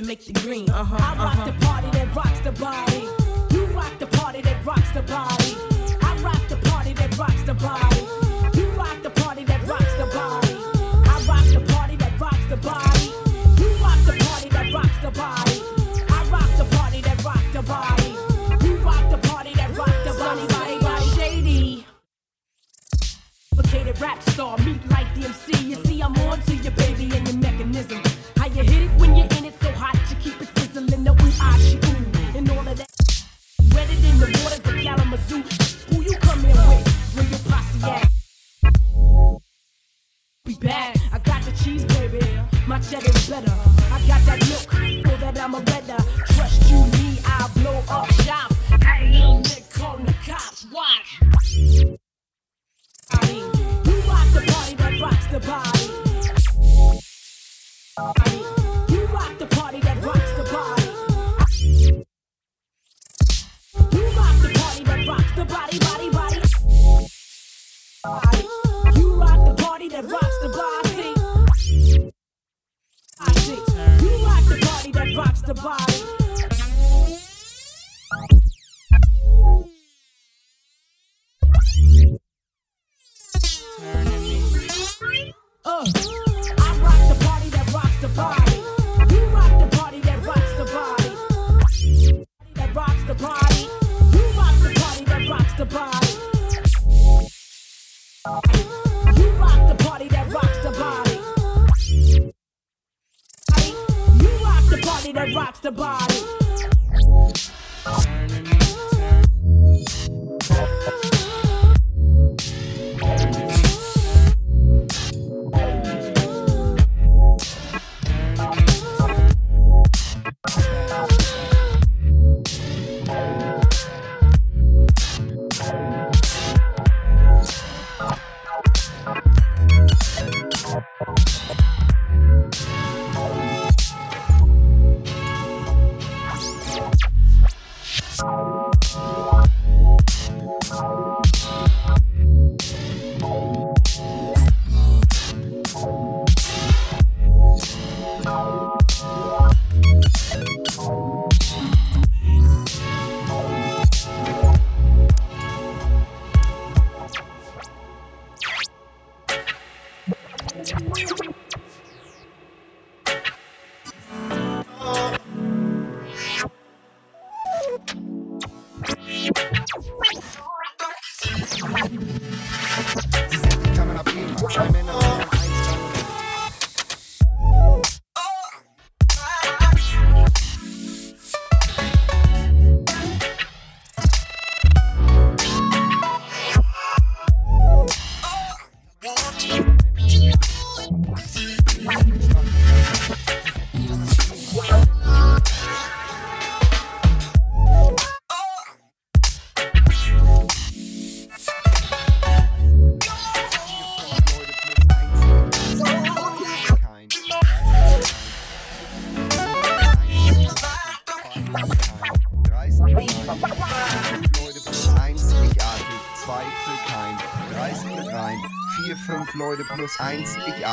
and make the green. Uh-huh, I rock uh-huh. the party that rocks the body. You rock the party that rocks the body. I rock the party that rocks the body.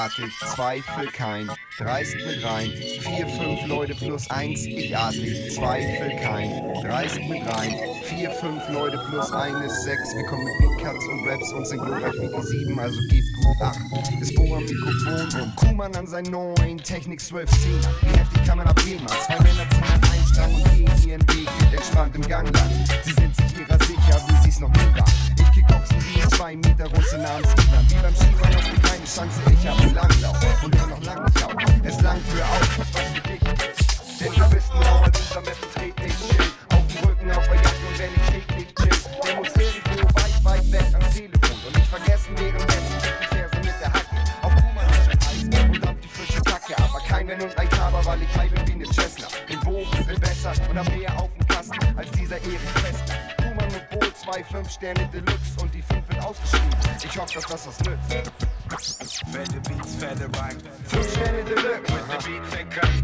Artig, Zweifel kein, dreist mit rein. Vier, fünf Leute plus eins, ich artig, Zweifel kein, dreist mit rein. Vier, fünf Leute plus eines, sechs, wir kommen mit Big Cuts und Raps und sind glorreich wie die sieben, also gebt gut acht. Das Bohr am Mikrofon und Kuhmann an sein neuen Technik 12 10 Wie heftig kann man abgeben? Zwei Männer ziehen an einen Strang und gehen ihren Weg entspannt im Gang lang. Sie sind sich ihrer sicher, wie sie's noch nie war. Zwei Meter Russe namens Ivan. Wie beim Skifahren auf die keine Chance, ich hab einen Langlauf und hör noch lang nicht auf. Es langt für auf, was für dich ist. Denn du bist ein Rauer, dieser Messen dreht nicht chill. Auf dem Rücken, auf der Jacke und wenn ich täglich chill. Der muss irgendwo weit, weit weg am Telefon. Und nicht vergessen, währenddessen die Ferse mit der Hacke. Auf Kuhmann Eis und ab die frische Kacke. Aber kein Wenn und ein Aber, weil ich high bin wie ne Cessna. Bin Bogen, bin besser und hab mehr auf dem Kasten als dieser Erich Fester. Kuhmann mit Boot, zwei, fünf Sterne Deluxe hoffe, dass das was nützt. Wenn Fälle Beats, Fälle Rhymes. Fußstände Deluxe. With the beats and.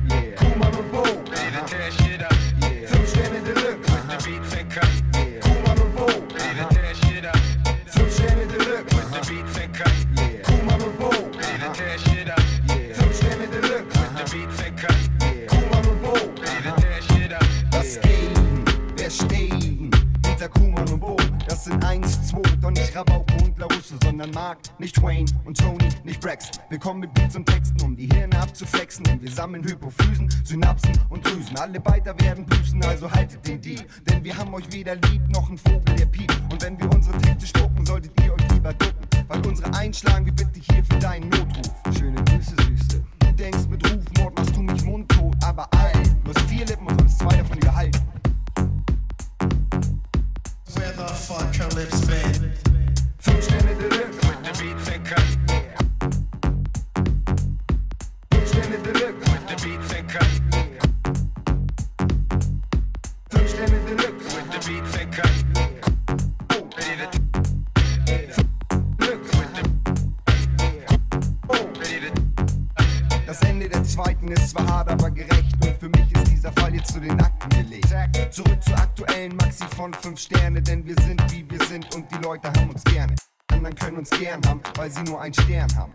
Sondern Mark, nicht Twain und Tony, nicht Braxton. Wir kommen mit Beats und Texten, um die Hirne abzuflexen. Und wir sammeln Hypophysen, Synapsen und Drüsen. Alle weiter werden büßen, also haltet den Deal. Denn wir haben euch weder lieb noch ein Vogel, der piept. Und wenn wir unsere Texte spucken, solltet ihr euch lieber ducken. Weil unsere einschlagen, wie bitte hier für deinen Gern haben, weil sie nur einen Stern haben.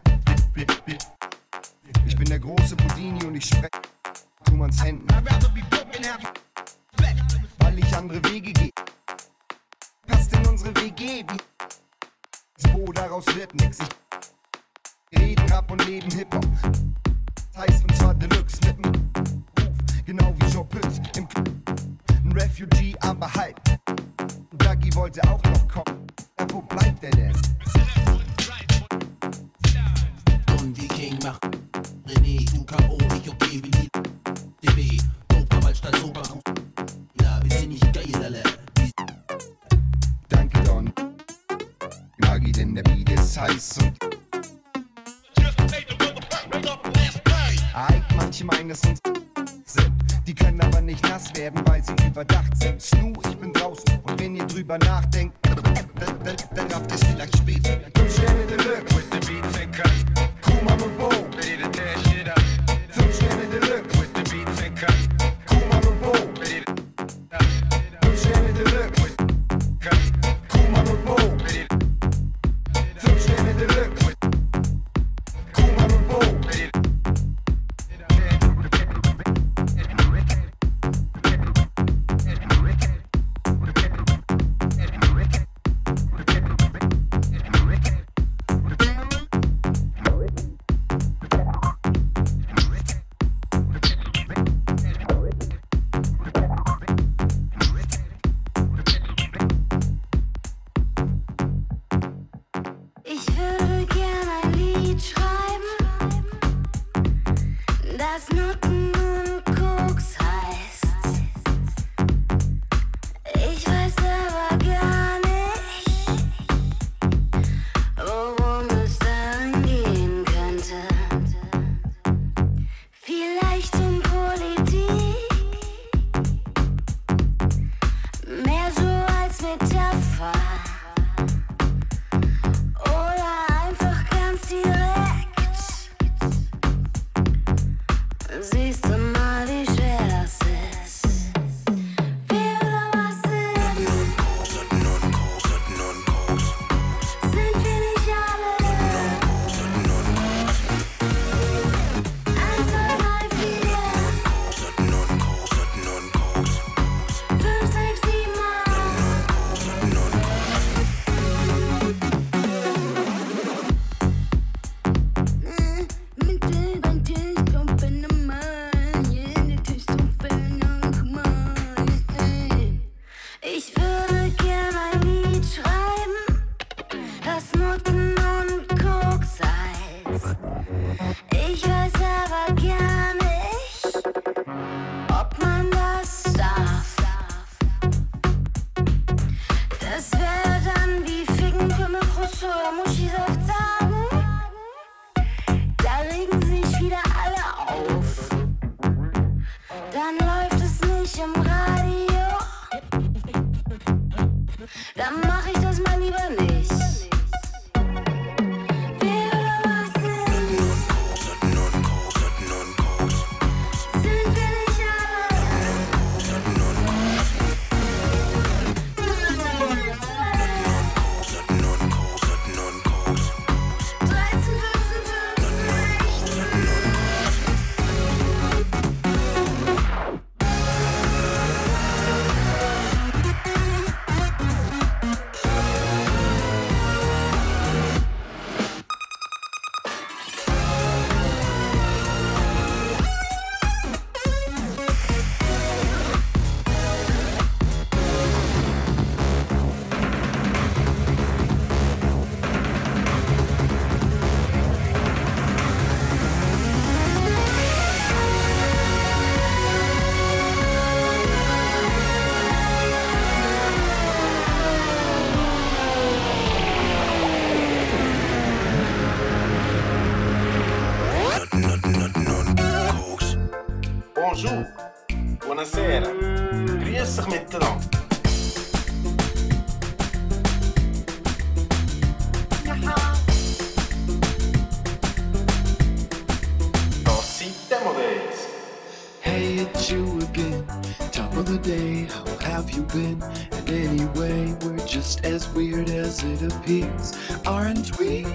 As it appears, aren't we?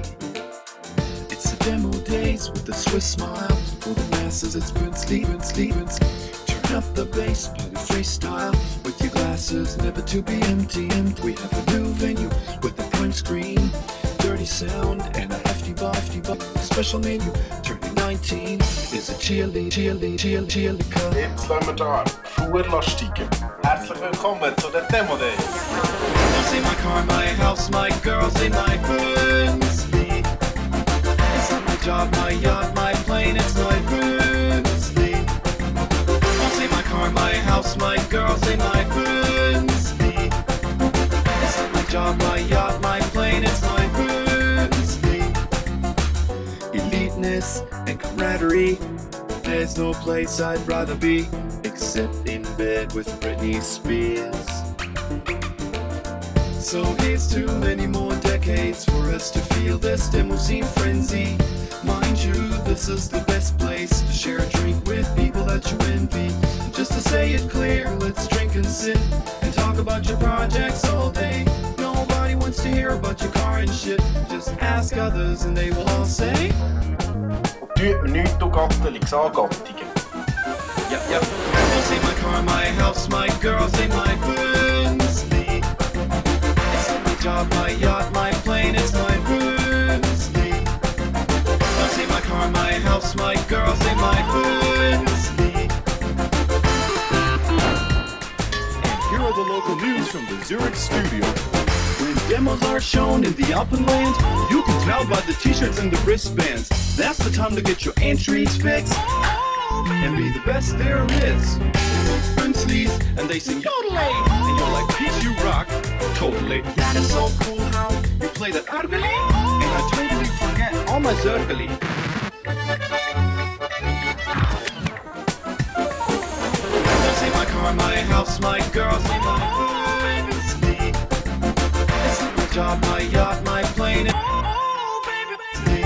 It's the demo days with the Swiss smile. For the masses, it's Princely, Princely, Princely. Turn up the bass, party freestyle. With your glasses, never to be empty. And we have a new venue with a print screen. Dirty sound and a hefty bar, hefty bar. Special menu, turning 19. Is a chili, chili, chili, chili cup. Jetzt lassen wir da vorlastigen. Herzlich willkommen zu den Demo Days. In my car, my house, my girls in my Bundesliga. It's not my job, my yacht, my plane, it's my Bundesliga. Girls in my car, my house, my girls in my Bundesliga. It's not my job, my yacht, my plane, it's my Bundesliga. Eliteness and camaraderie. There's no place I'd rather be except in bed with Britney Spears. So here's too many more decades for us to feel this demo frenzy. Mind you, this is the best place to share a drink with people that you envy. Just to say it clear, let's drink and sit and talk about your projects all day. Nobody wants to hear about your car and shit. Just ask others and they will all say. Tut mir nichts, du Gatteligs, Angattigen. Yep, yep. Girls in my car, my house, my girls in my. Job, my yacht, my plane, it's my Bundesliga. Girls in my car, my house, my girls in my Bundesliga. And here are the local news from the Zurich studio. When demos are shown in the open land, you can tell by the t-shirts and the wristbands. That's the time to get your entries fixed and be the best there is. Prinsley's and they sing yodelay, and you're like, Peach, you rock, totally. That is so cool how you play that arguli, and I totally forget all my in my car, my house, my girls my Prinsley. It's not my job, my yacht, my plane. Oh, baby, baby.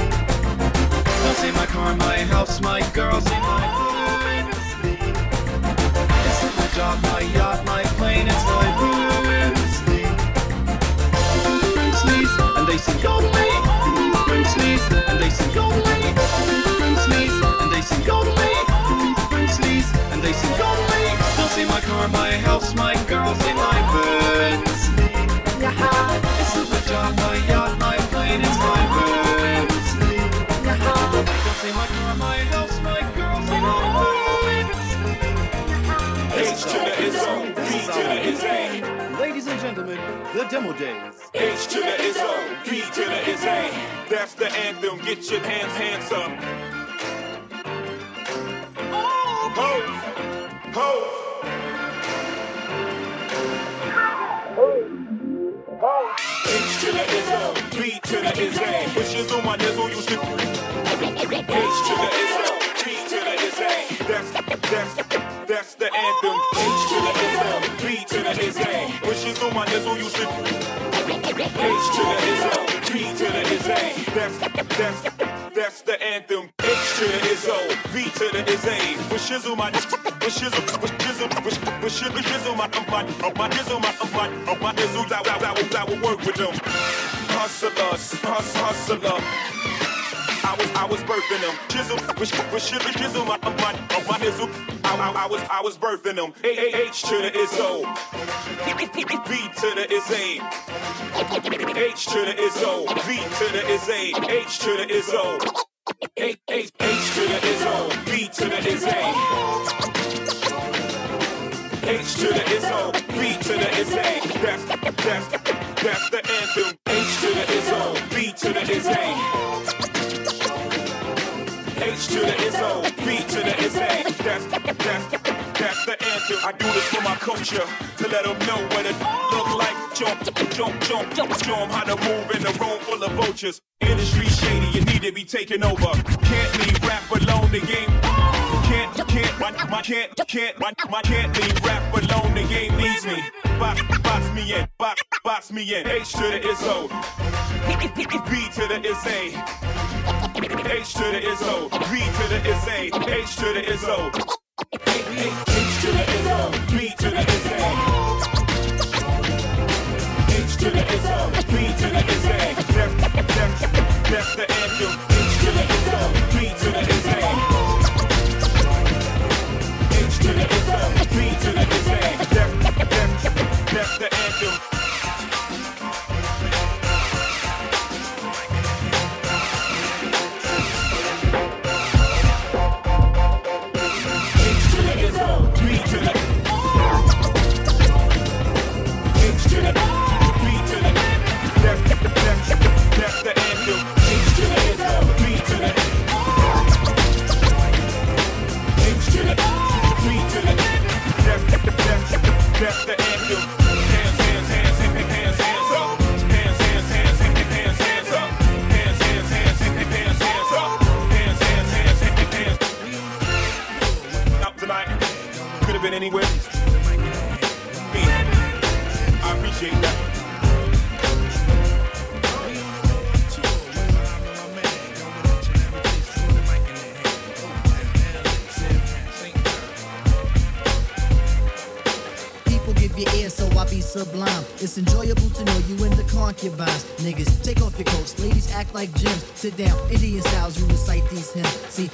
Girls in my car, my house, my girls in my Bundesliga. It's not my job, my yacht, my plane, it's my and they sing yodelay. Brinsley's, and they sing yodelay. Brinsley's, and they sing yodelay. Girls in my car, my house, my girls in my Bundesliga. The demo days. H to the is O, B to the is A. That's the anthem. Get your hands, hands up. Ho, ho. H to the is O, B to the is A. Wishes on my nizzle, you should. H to the is O, B to the is A. That's, that's, that's the anthem. H to the is L, B to the is A. When she's on my nizzle, you should. H to the is L, B to the is A. That's that's that's the anthem. H to the is O, V to the is A. When shizzle my when shizzle when shizzle when when shizzle shizzle my my my shizzle my my my shizzle that that that that will work with them. Hustlers, hus hustler. I was I was birthing them. Chisel, wish wish shizzle my my my nizzle. I, I, I was I was birthing them. H to the is O. V to the is A. H to the is O. V to the is A. H to the is O. H, H, H to the is O. V to the is A. H to the is O. V to the is A. That's that's that's the anthem. H to the is O. V to the is A. H to the is O, B to the is A. That's, that's, that's the answer. I do this for my culture to let them know what it look like. Jump, jump, jump, jump, jump. How to move in a room full of vultures. Industry shady, you need to be taken over. Can't leave rap alone. The game can't, can't, my, my can't, can't, my, my can't leave rap alone. The game needs me. Box, box me in, box, box me in. H to the is O, B to the is A. H to the is O, B to the is A, H to the. H, to the is O, B to the is A. H to the B to the is A. The anthem. H to the is O, B to the is A. H to the B to the. That's the concubines. Niggas, take off your coats. Ladies act like gems. Sit down, Indian styles, you recite these hymns. See,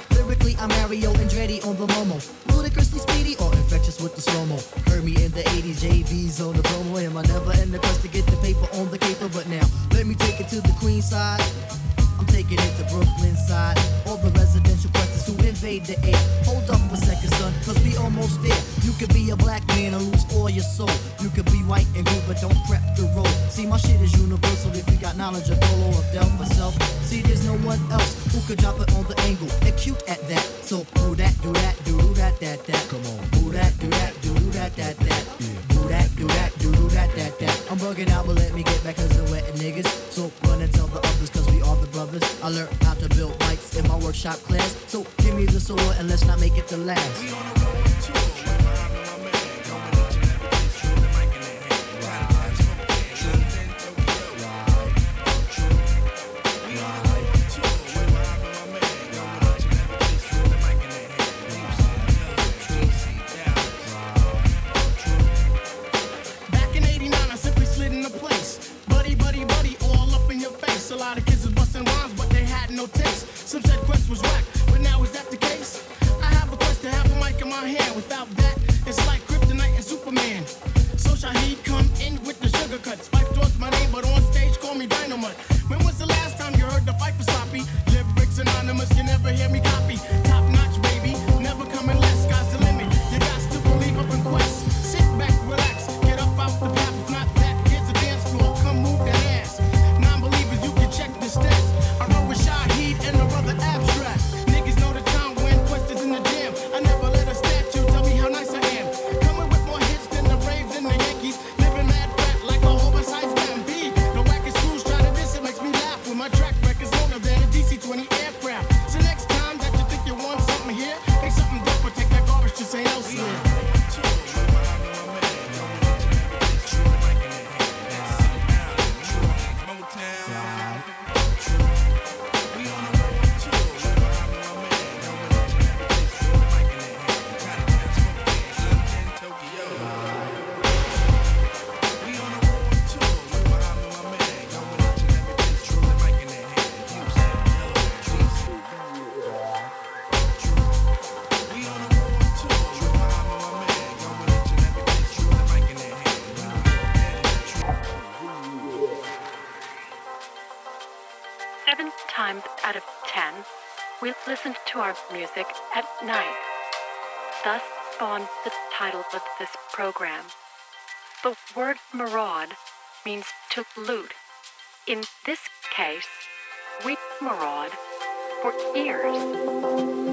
night. Thus spawned the title of this program. The word maraud means to loot. In this case, we maraud for ears.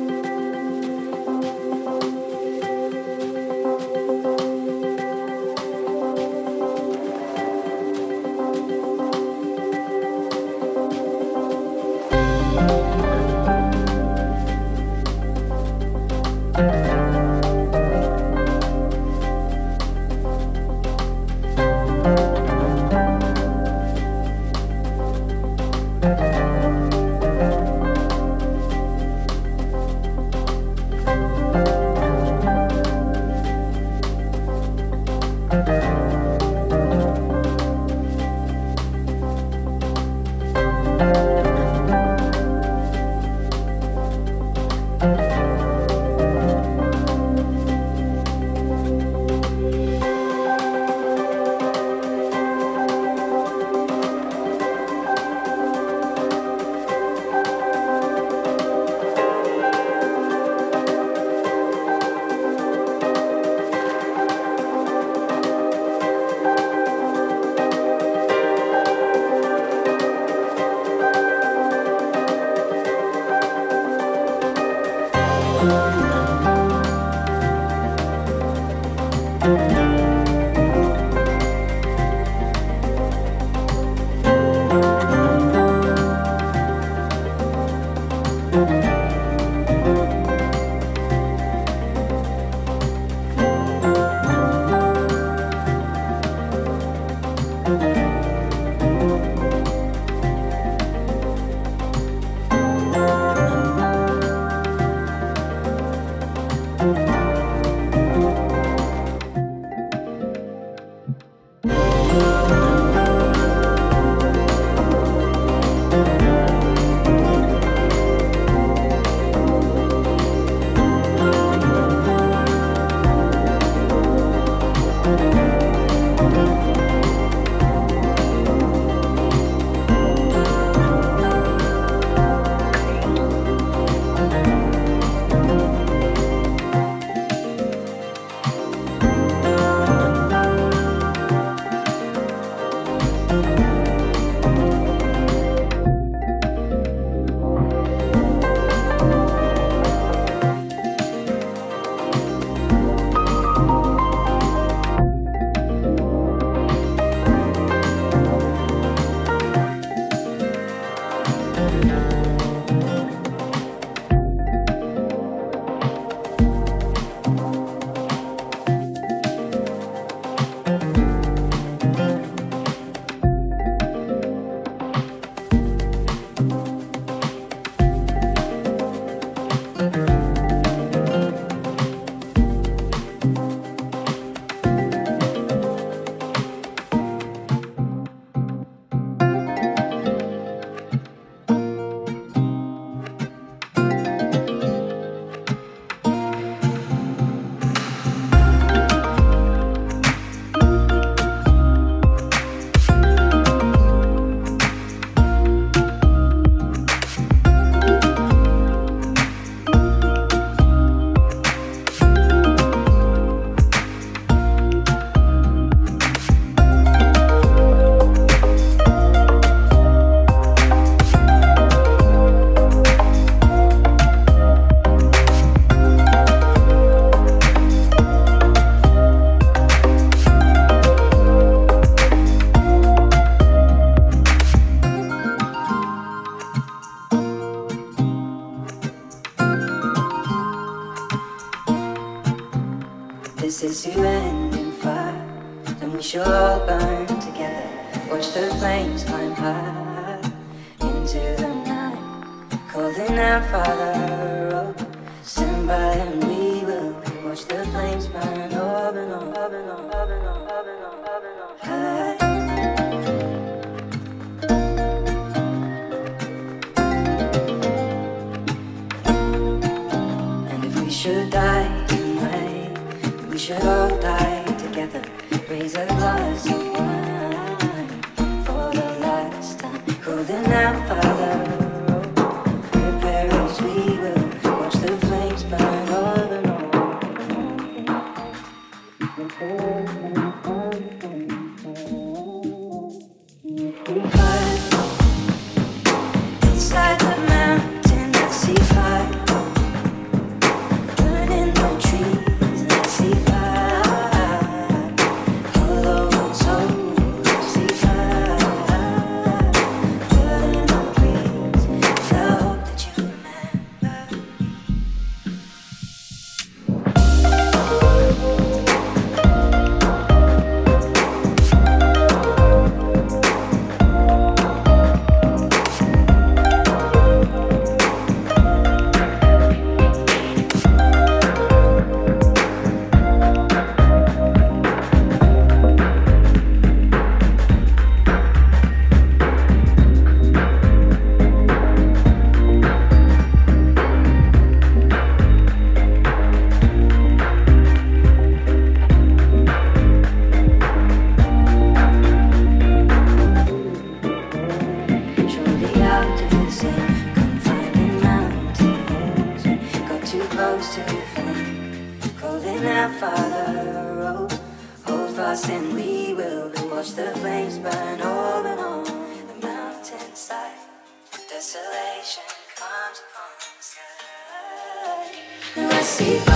See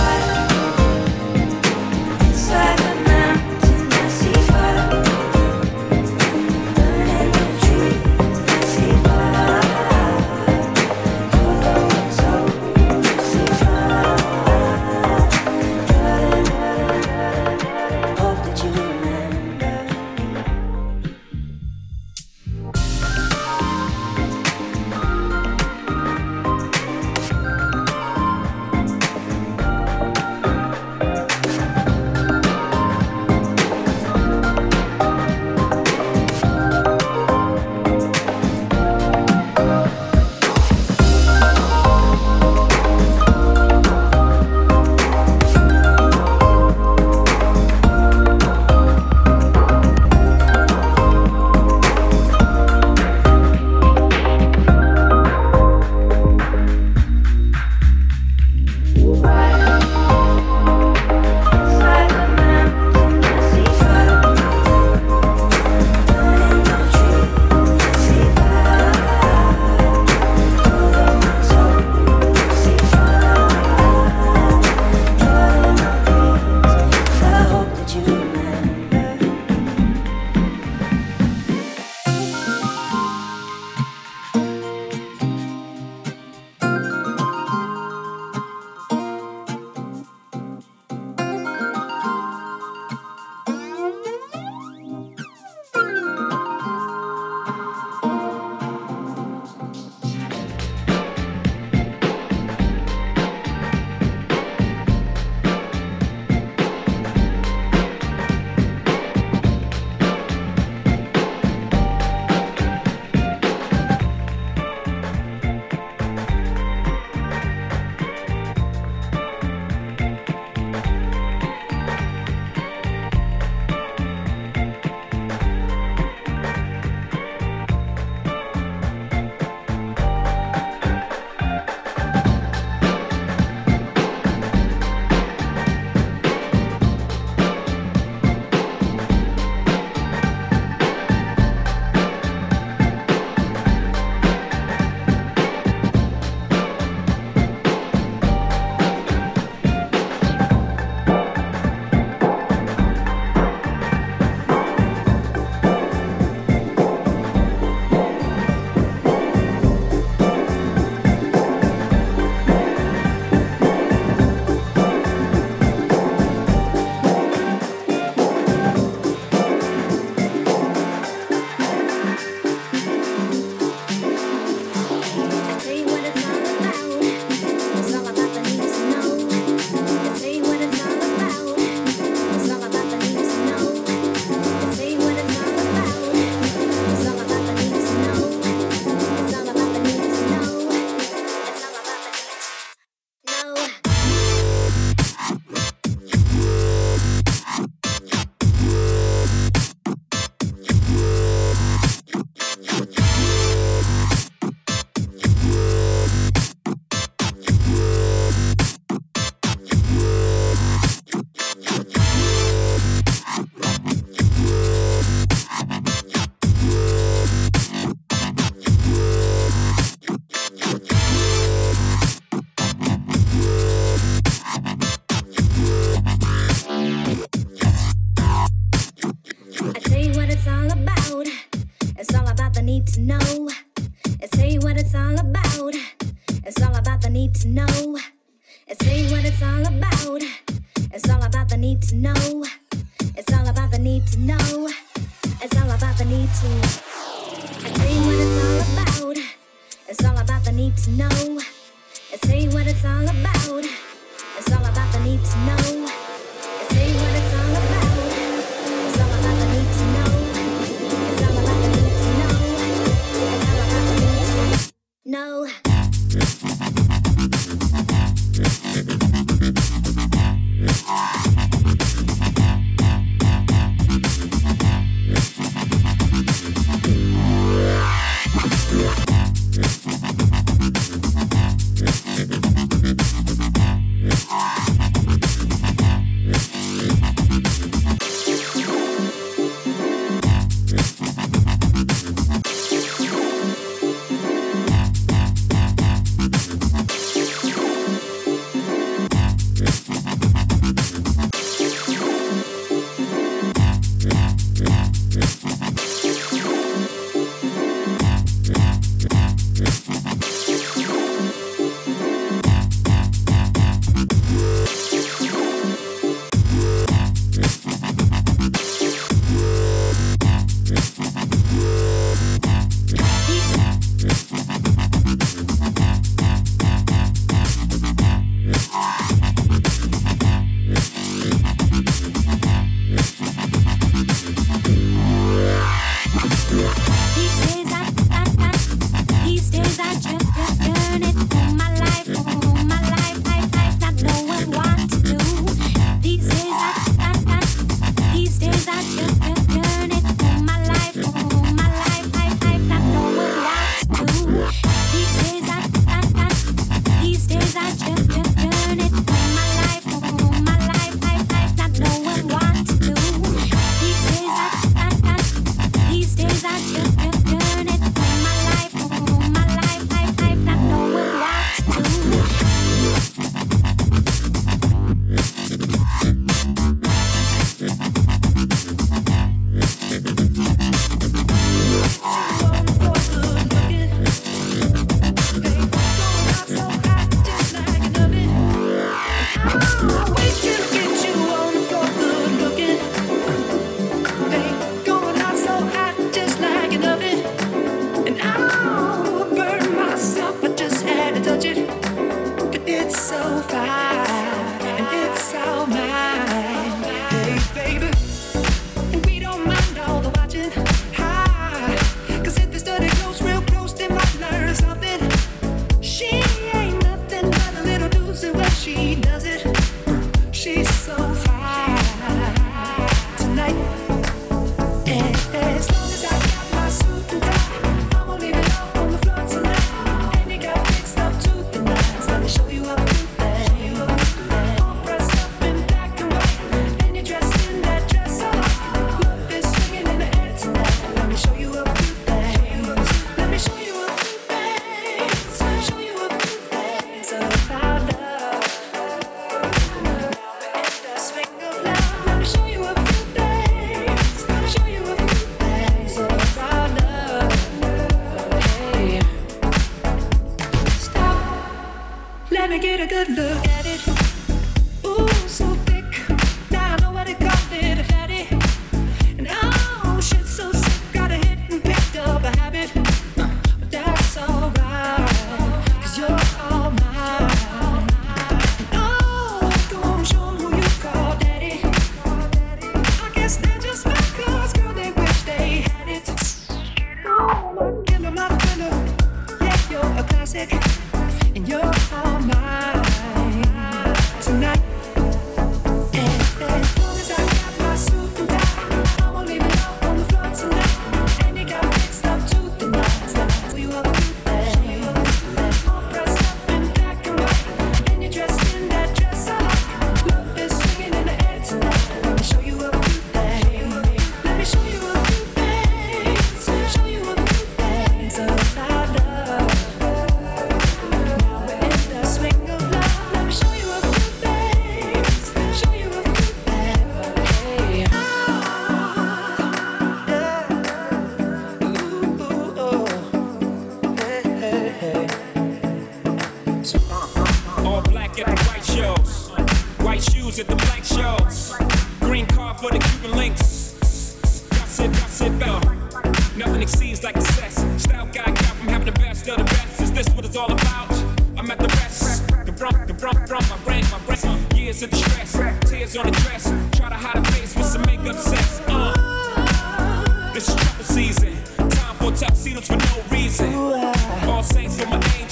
what it's all about. I'm at the rest. the confront, from my brain, my brain. Years of distress, tears on the dress. Try to hide a face with some makeup sex. Uh. This is trouble season. Time for tuxedos for no reason. All saints for my angel.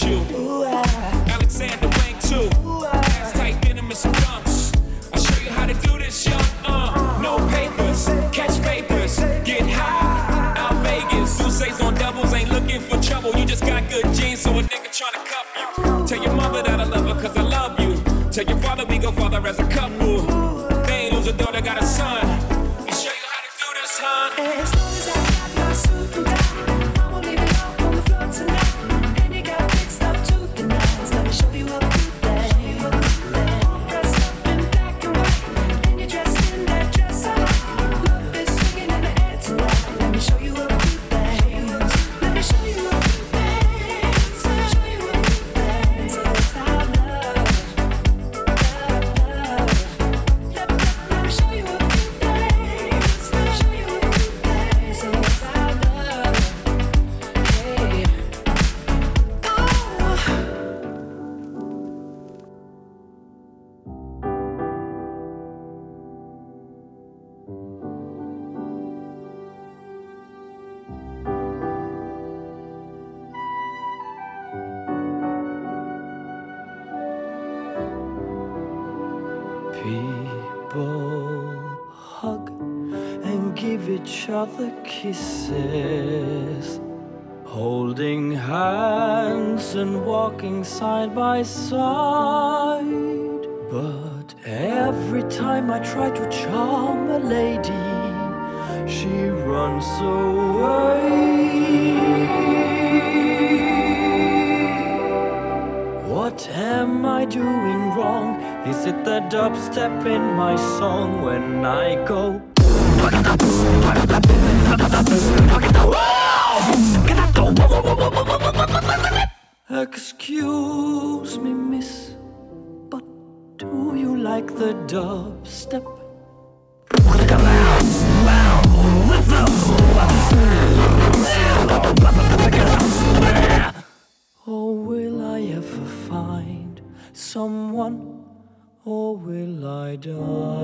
Tell your father we other the kisses. Holding hands and walking side by side. But every time I try to charm a lady, she runs away. What am I doing wrong? Is it the dubstep in my song when I go Excuse me, miss, but do you like the dubstep? Or will I ever find someone, or will I die?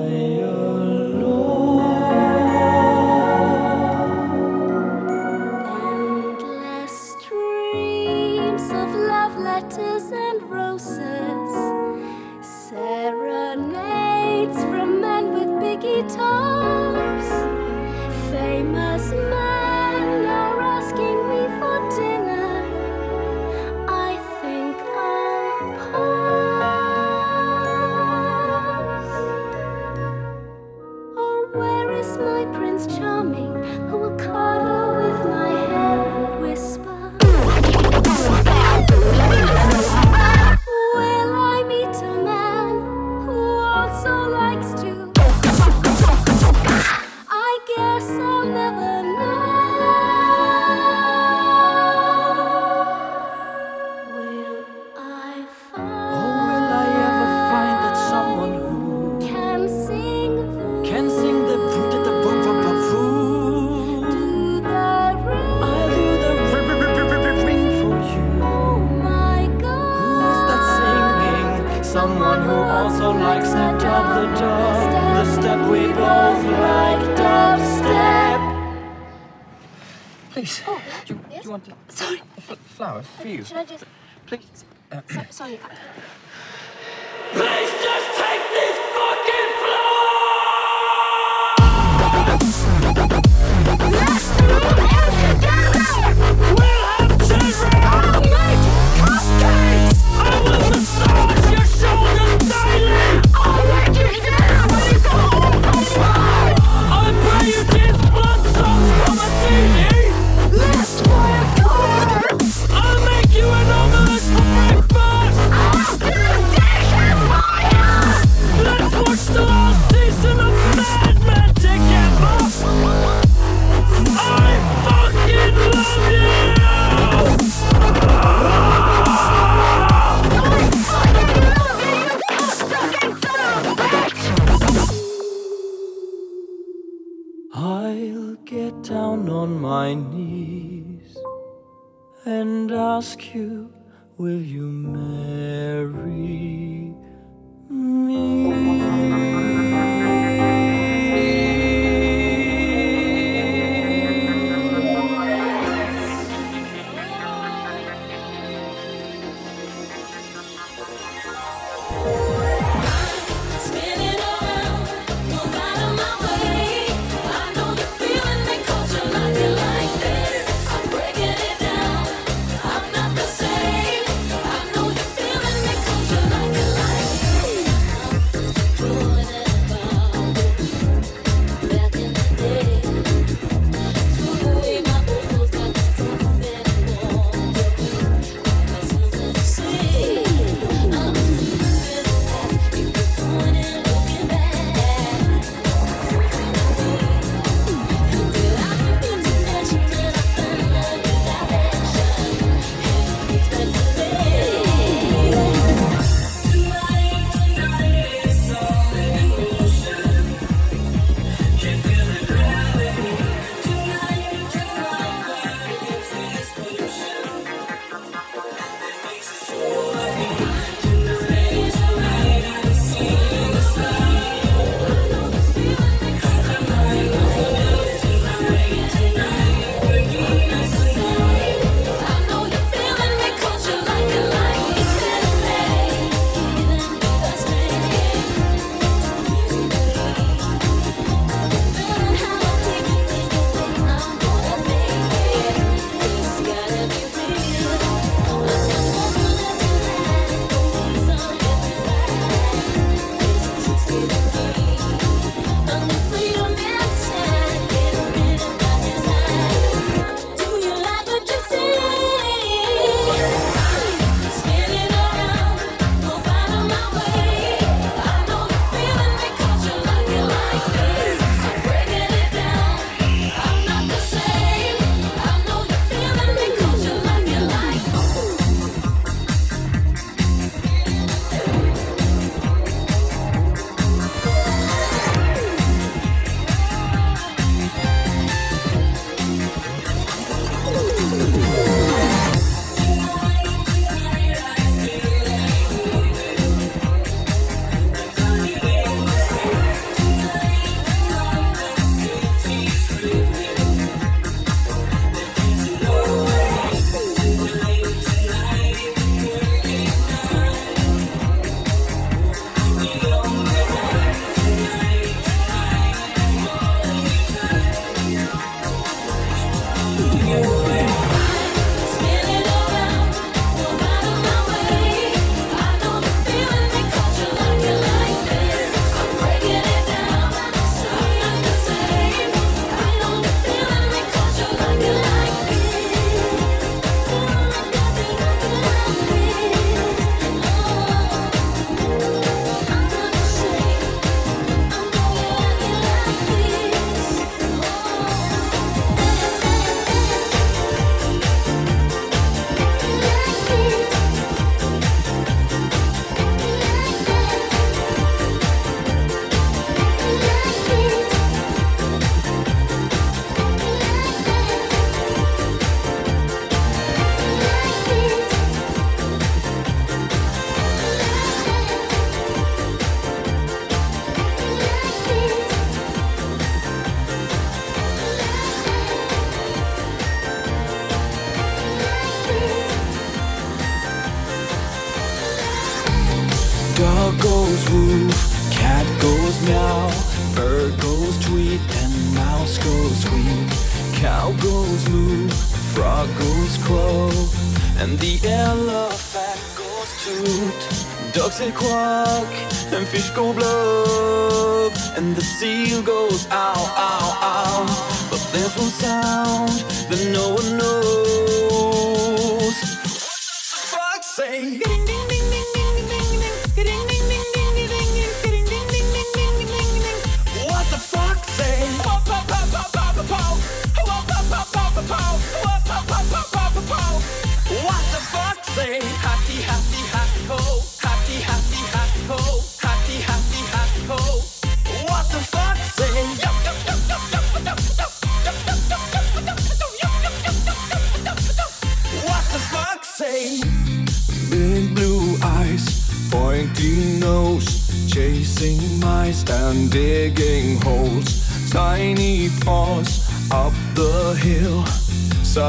down on my knees and ask you, will you marry me? double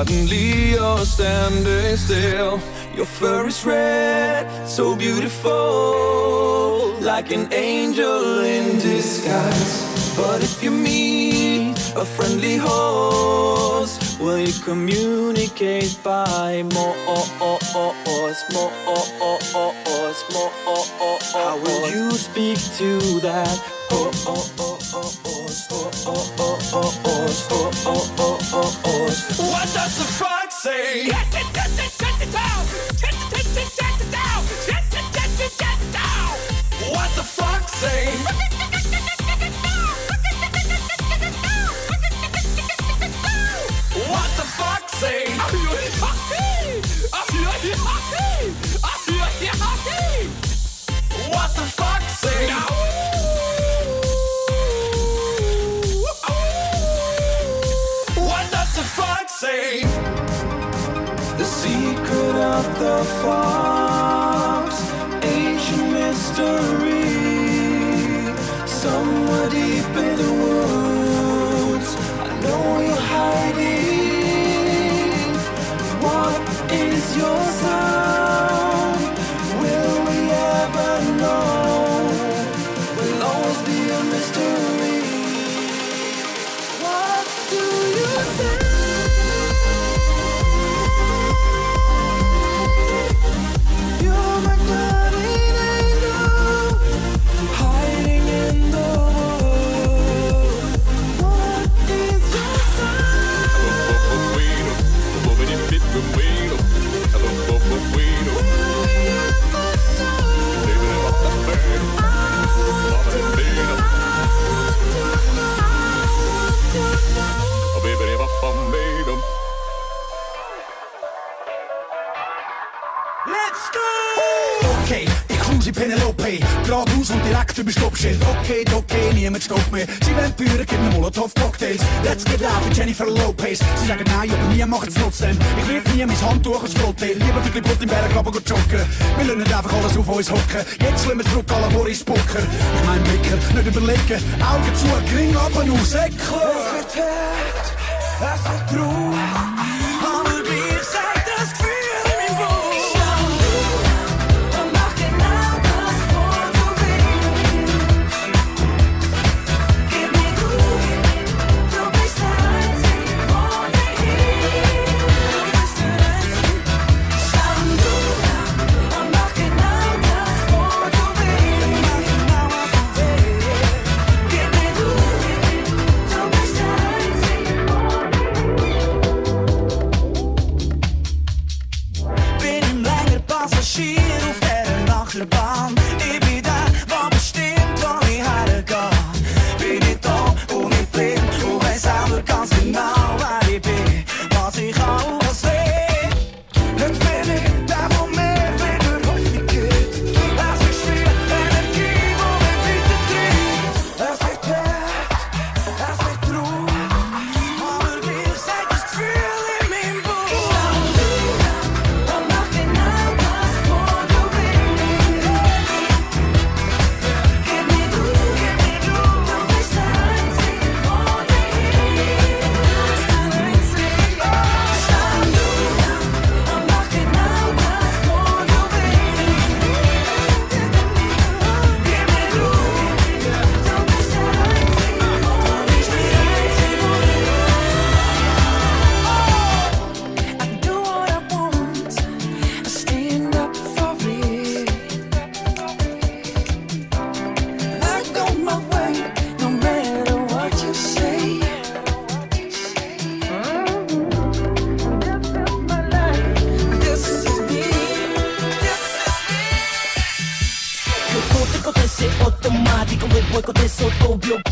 Suddenly you're standing still. Your fur is red, so beautiful, like an angel in disguise. But if you meet a friendly host, will you communicate by Morse? Oh, oh, oh, more? How will you speak to that? What does the fox say? What the fox say? Of the fox, ancient mystery. Okay, niemand stoppt mir. Sie wollen Türen, gib mir Molotov-Cocktails. Let's get out wie Jennifer Lopez. Sie sagen nein, aber wir machen's trotzdem. Ich wirf nie mein Handtuch ins Flottel. Lieber für die Butt im Berggraben go joggen. Wir lassen einfach alles auf uns hocken. Jetzt lassen wir zurück alle Boris Bucker. Ich mein Blicker, nicht überlegen. Augen zu, Gring ab und aus, Eckler. Es wird hart, es. sou o guilty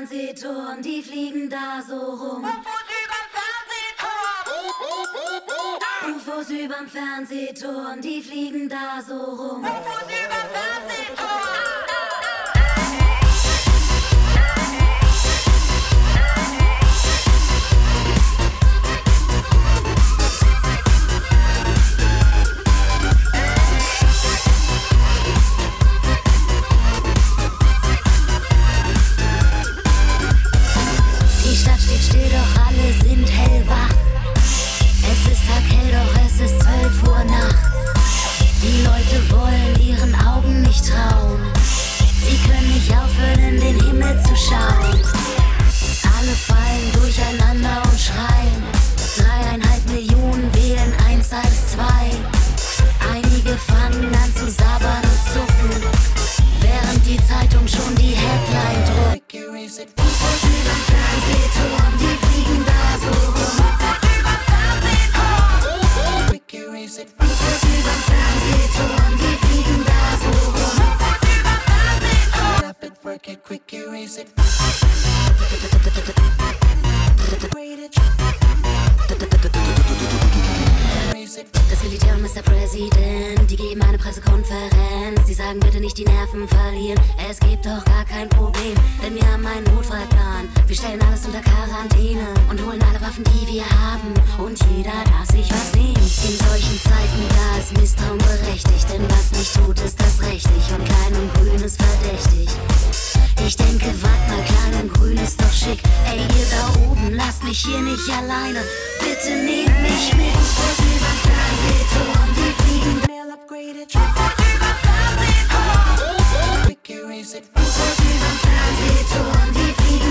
Fernsehturm, die fliegen da so Quarantäne und holen alle Waffen, die wir haben. Und jeder darf sich was nehmen. In solchen Zeiten, da ist Misstrauen berechtigt. Denn was nicht tut, ist das richtig. Und klein und grün ist verdächtig. Ich denke, wart mal, klein und grün ist doch schick. Ey, ihr da oben, lasst mich hier nicht alleine. Bitte nehmt mich mit. UFOs überm Fernsehturm, die fliegen. Mail upgraded. UFOs überm Fernsehturm, die fliegen.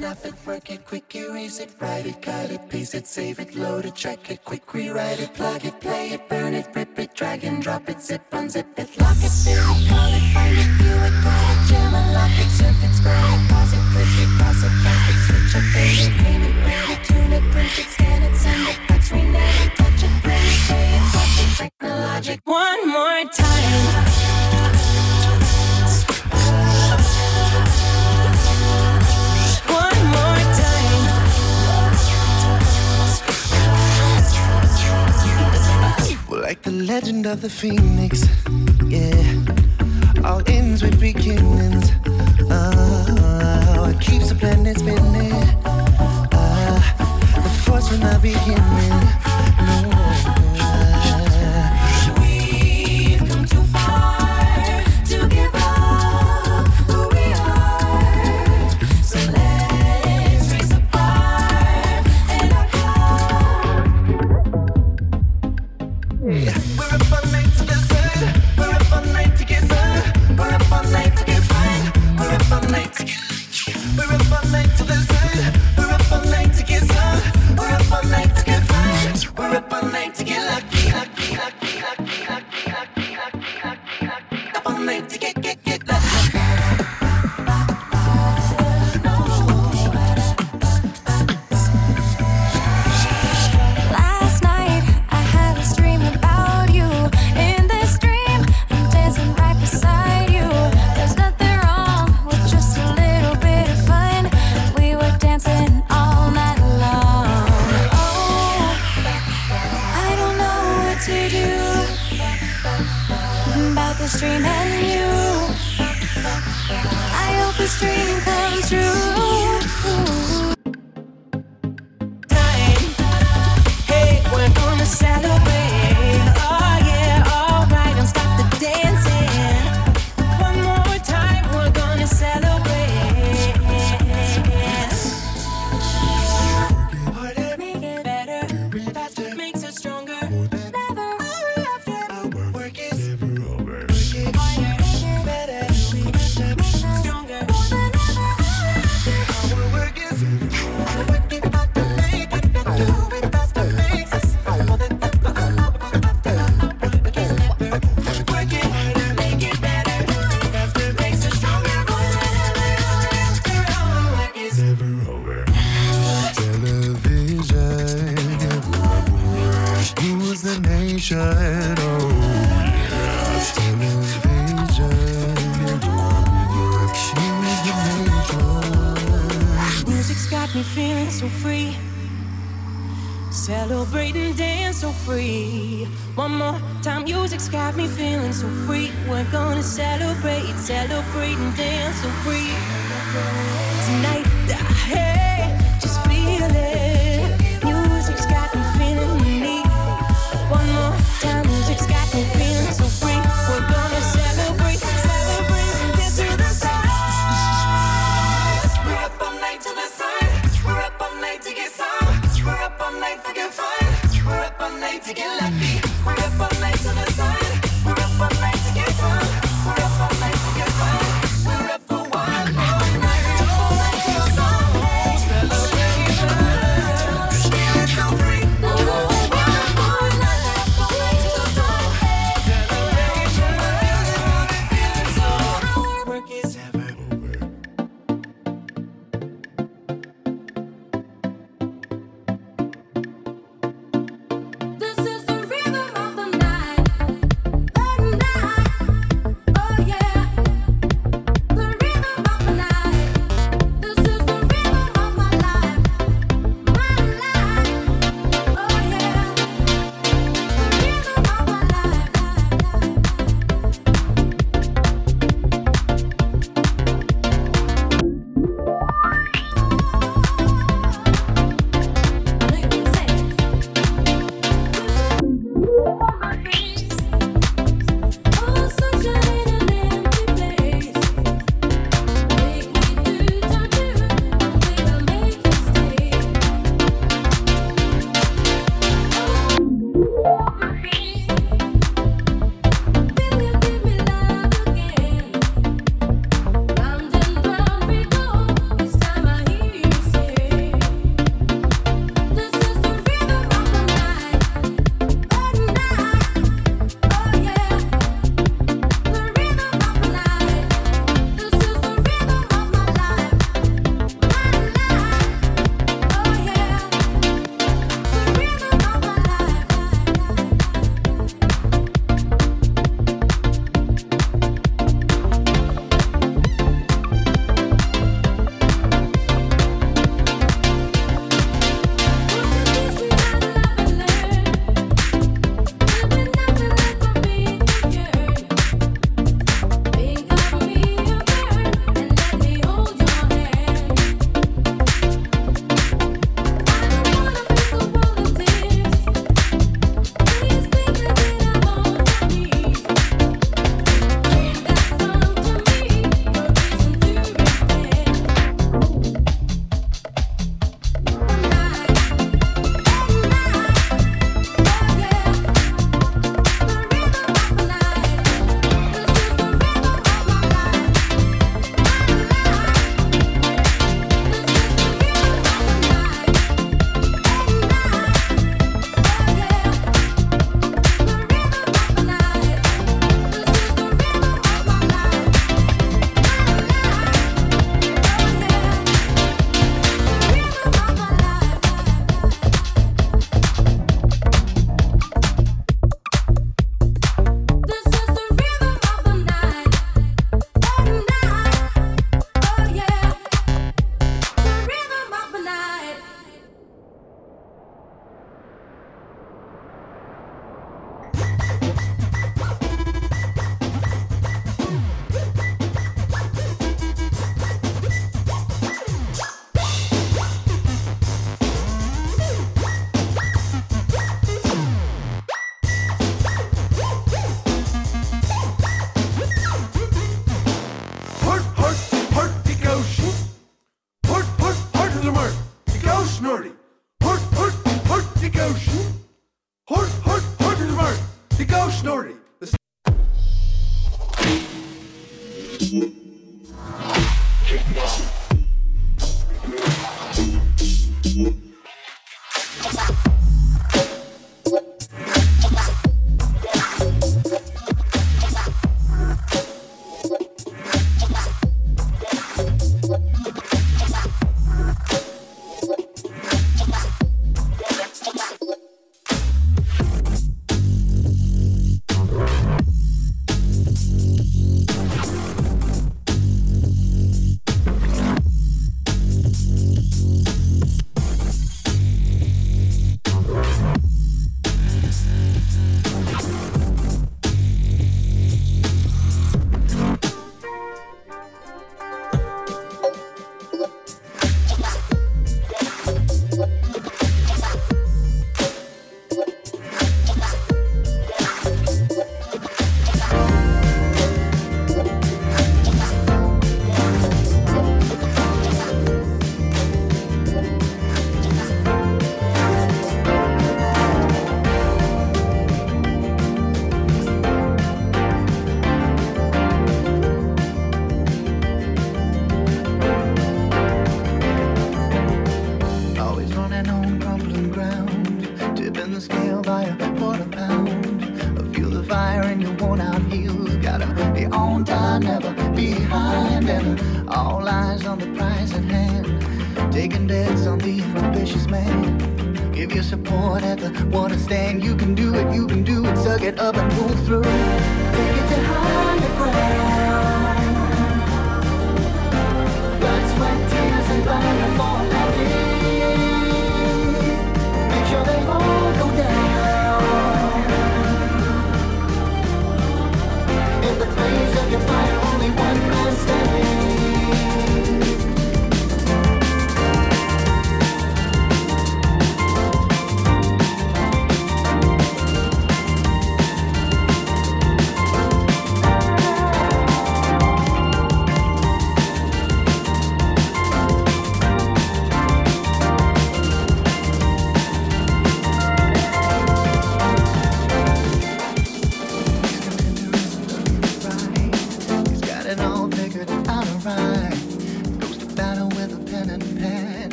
snap it, work it, quick erase it, write it, cut it, paste it, save it, load it, check it, quick rewrite it, plug it, play it, burn it, rip it, drag and drop it, zip, unzip it, lock it, fill it, call it, find it, view it, call it, jam and lock it, surf it, scroll it, pause it, click it, cross it, back it, switch it, pay it, name it, read it, tune it, print it, scan it, send it, fax, rename it, touch it, bring it, pay it, touch it, technologic. One more time. Like the legend of the phoenix, yeah. All ends with beginnings. Oh, it keeps the planet spinning. Uh, the force will not be human. No.